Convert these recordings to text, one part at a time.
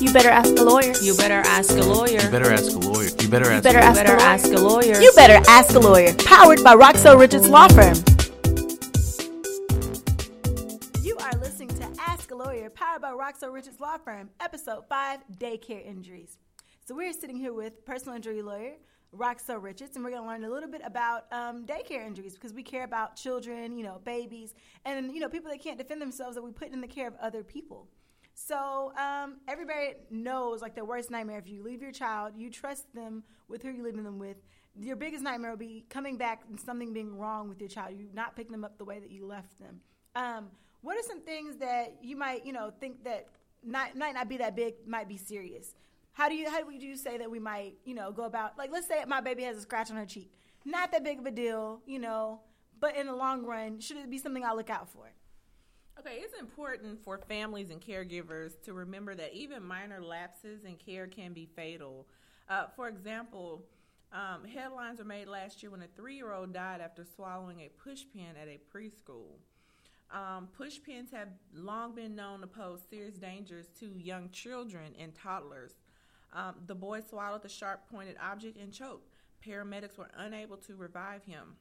You better ask a lawyer. You better ask a lawyer. You better ask a lawyer. You better ask. better a ask better ask a lawyer. You better ask a lawyer. Powered by Roxell Richards Law Firm. You are listening to Ask a Lawyer, powered by Roxell Richards Law Firm, episode five: Daycare Injuries. So we're sitting here with personal injury lawyer Roxell Richards, and we're going to learn a little bit about um, daycare injuries because we care about children, you know, babies, and you know, people that can't defend themselves that we put in the care of other people. So um, everybody knows like the worst nightmare if you leave your child, you trust them with who you're leaving them with. Your biggest nightmare will be coming back and something being wrong with your child. You not picking them up the way that you left them. Um, what are some things that you might you know think that not, might not be that big, might be serious? How do you how would you say that we might you know go about like let's say my baby has a scratch on her cheek, not that big of a deal, you know, but in the long run, should it be something I look out for? Okay, it's important for families and caregivers to remember that even minor lapses in care can be fatal. Uh, for example, um, headlines were made last year when a three year old died after swallowing a pushpin at a preschool. Um, pushpins have long been known to pose serious dangers to young children and toddlers. Um, the boy swallowed the sharp pointed object and choked. Paramedics were unable to revive him.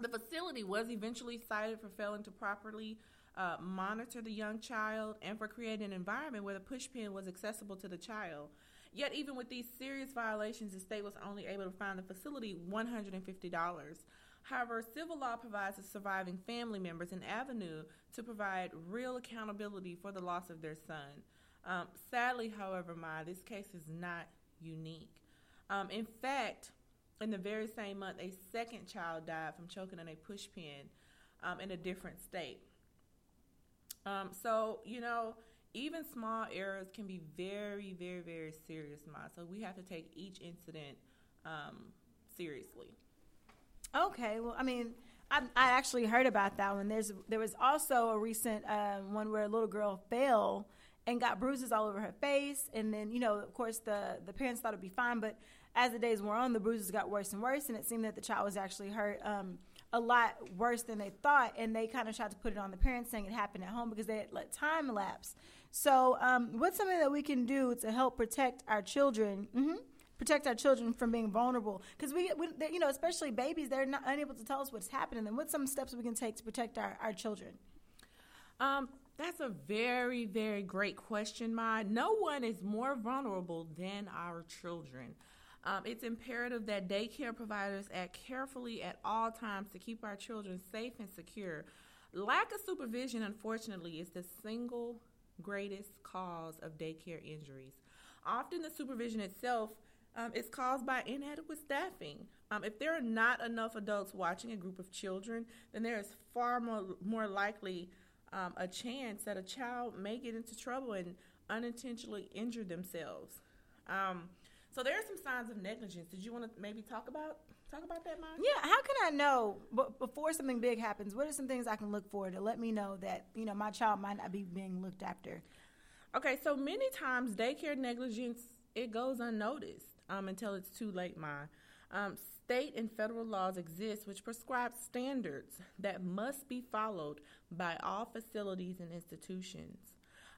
The facility was eventually cited for failing to properly uh, monitor the young child and for creating an environment where the pushpin was accessible to the child. Yet, even with these serious violations, the state was only able to find the facility $150. However, civil law provides the surviving family members an avenue to provide real accountability for the loss of their son. Um, sadly, however, my this case is not unique. Um, in fact, in the very same month, a second child died from choking on a pushpin um, in a different state. Um, so, you know, even small errors can be very, very, very serious, Ma. So we have to take each incident um, seriously. Okay, well, I mean, I, I actually heard about that one. There's there was also a recent um, one where a little girl fell and got bruises all over her face, and then you know, of course, the the parents thought it'd be fine, but as the days wore on, the bruises got worse and worse, and it seemed that the child was actually hurt um, a lot worse than they thought, and they kind of tried to put it on the parents, saying it happened at home because they had let time lapse. So, um, what's something that we can do to help protect our children? Mm-hmm protect our children from being vulnerable because we, we you know especially babies they're not unable to tell us what's happening then what's some steps we can take to protect our, our children um, that's a very very great question ma no one is more vulnerable than our children um, it's imperative that daycare providers act carefully at all times to keep our children safe and secure lack of supervision unfortunately is the single greatest cause of daycare injuries often the supervision itself um, is caused by inadequate staffing. Um, if there are not enough adults watching a group of children, then there is far more, more likely um, a chance that a child may get into trouble and unintentionally injure themselves. Um, so there are some signs of negligence. Did you want to maybe talk about talk about that, Mike? Yeah. How can I know before something big happens? What are some things I can look for to let me know that you know my child might not be being looked after? Okay. So many times daycare negligence it goes unnoticed um, until it's too late, Ma. Um, state and federal laws exist which prescribe standards that must be followed by all facilities and institutions.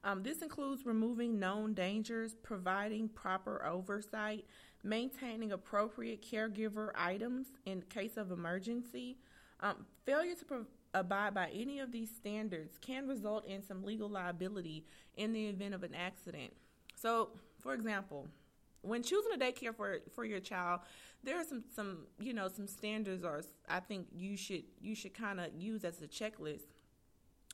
Um, this includes removing known dangers, providing proper oversight, maintaining appropriate caregiver items in case of emergency. Um, failure to pro- abide by any of these standards can result in some legal liability in the event of an accident. So, for example, when choosing a daycare for for your child, there are some some you know some standards or I think you should you should kind of use as a checklist.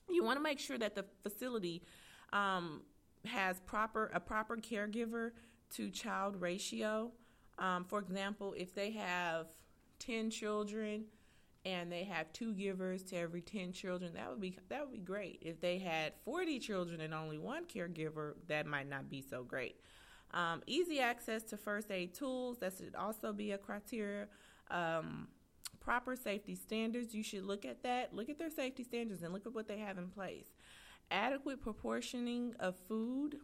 You want to make sure that the facility um, has proper a proper caregiver to child ratio. Um, for example, if they have ten children and they have two givers to every 10 children that would be that would be great if they had 40 children and only one caregiver that might not be so great um, easy access to first aid tools, that should also be a criteria. Um, proper safety standards, you should look at that. Look at their safety standards and look at what they have in place. Adequate proportioning of food,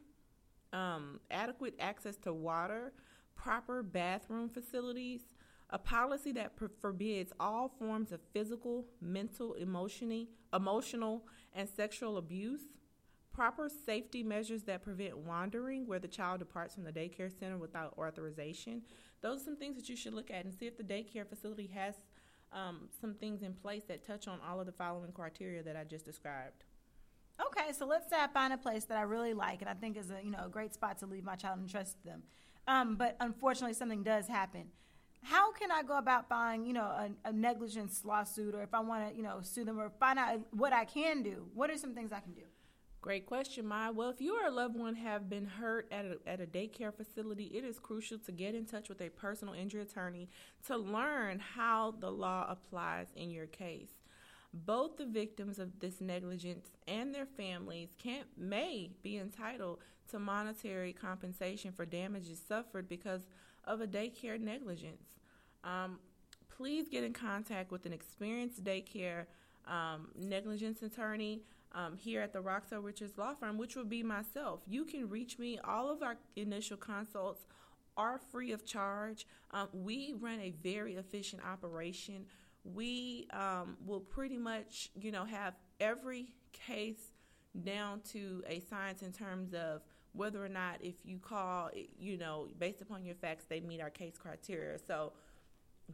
um, adequate access to water, proper bathroom facilities, a policy that forbids all forms of physical, mental, emotional, emotional, and sexual abuse, proper safety measures that prevent wandering where the child departs from the daycare center without authorization. Those are some things that you should look at and see if the daycare facility has um, some things in place that touch on all of the following criteria that I just described. Okay, so let's say I find a place that I really like and I think is a you know a great spot to leave my child and trust them. Um, but unfortunately, something does happen. How can I go about buying you know a, a negligence lawsuit, or if I want to you know sue them, or find out what I can do? What are some things I can do? Great question, Maya. Well, if you or a loved one have been hurt at a, at a daycare facility, it is crucial to get in touch with a personal injury attorney to learn how the law applies in your case. Both the victims of this negligence and their families can may be entitled to monetary compensation for damages suffered because of a daycare negligence. Um, please get in contact with an experienced daycare um, negligence attorney um, here at the Roxell Richards Law Firm, which will be myself. You can reach me. All of our initial consults are free of charge. Um, we run a very efficient operation. We um, will pretty much, you know, have every case down to a science in terms of whether or not if you call, you know, based upon your facts, they meet our case criteria. So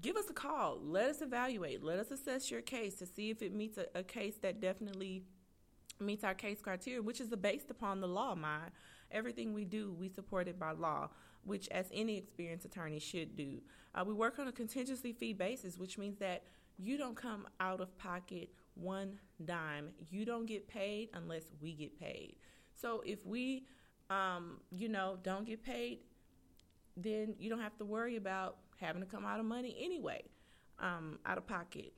give us a call. Let us evaluate. Let us assess your case to see if it meets a, a case that definitely meets our case criteria, which is based upon the law, my everything we do, we support it by law, which as any experienced attorney should do. Uh, we work on a contingency fee basis, which means that you don't come out of pocket one dime. You don't get paid unless we get paid. So if we, um, you know, don't get paid, then you don't have to worry about having to come out of money anyway, um, out of pocket.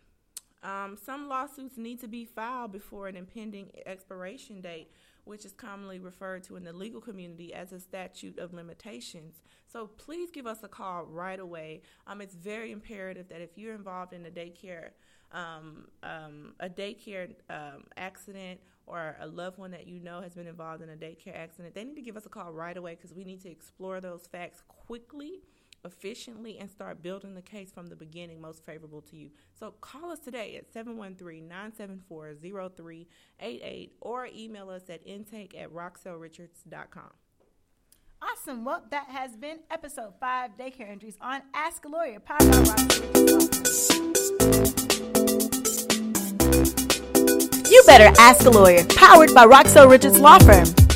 Um, some lawsuits need to be filed before an impending expiration date, which is commonly referred to in the legal community as a statute of limitations. So please give us a call right away. Um, it's very imperative that if you're involved in a daycare, um, um, a daycare um, accident or a loved one that you know has been involved in a daycare accident, they need to give us a call right away because we need to explore those facts quickly efficiently and start building the case from the beginning most favorable to you. So call us today at 713-974-0388 or email us at intake at roxellrichards.com. Awesome. Well, that has been episode five, Daycare Injuries on Ask a Lawyer, powered by You better ask a lawyer, powered by Roxell Richards Law Firm.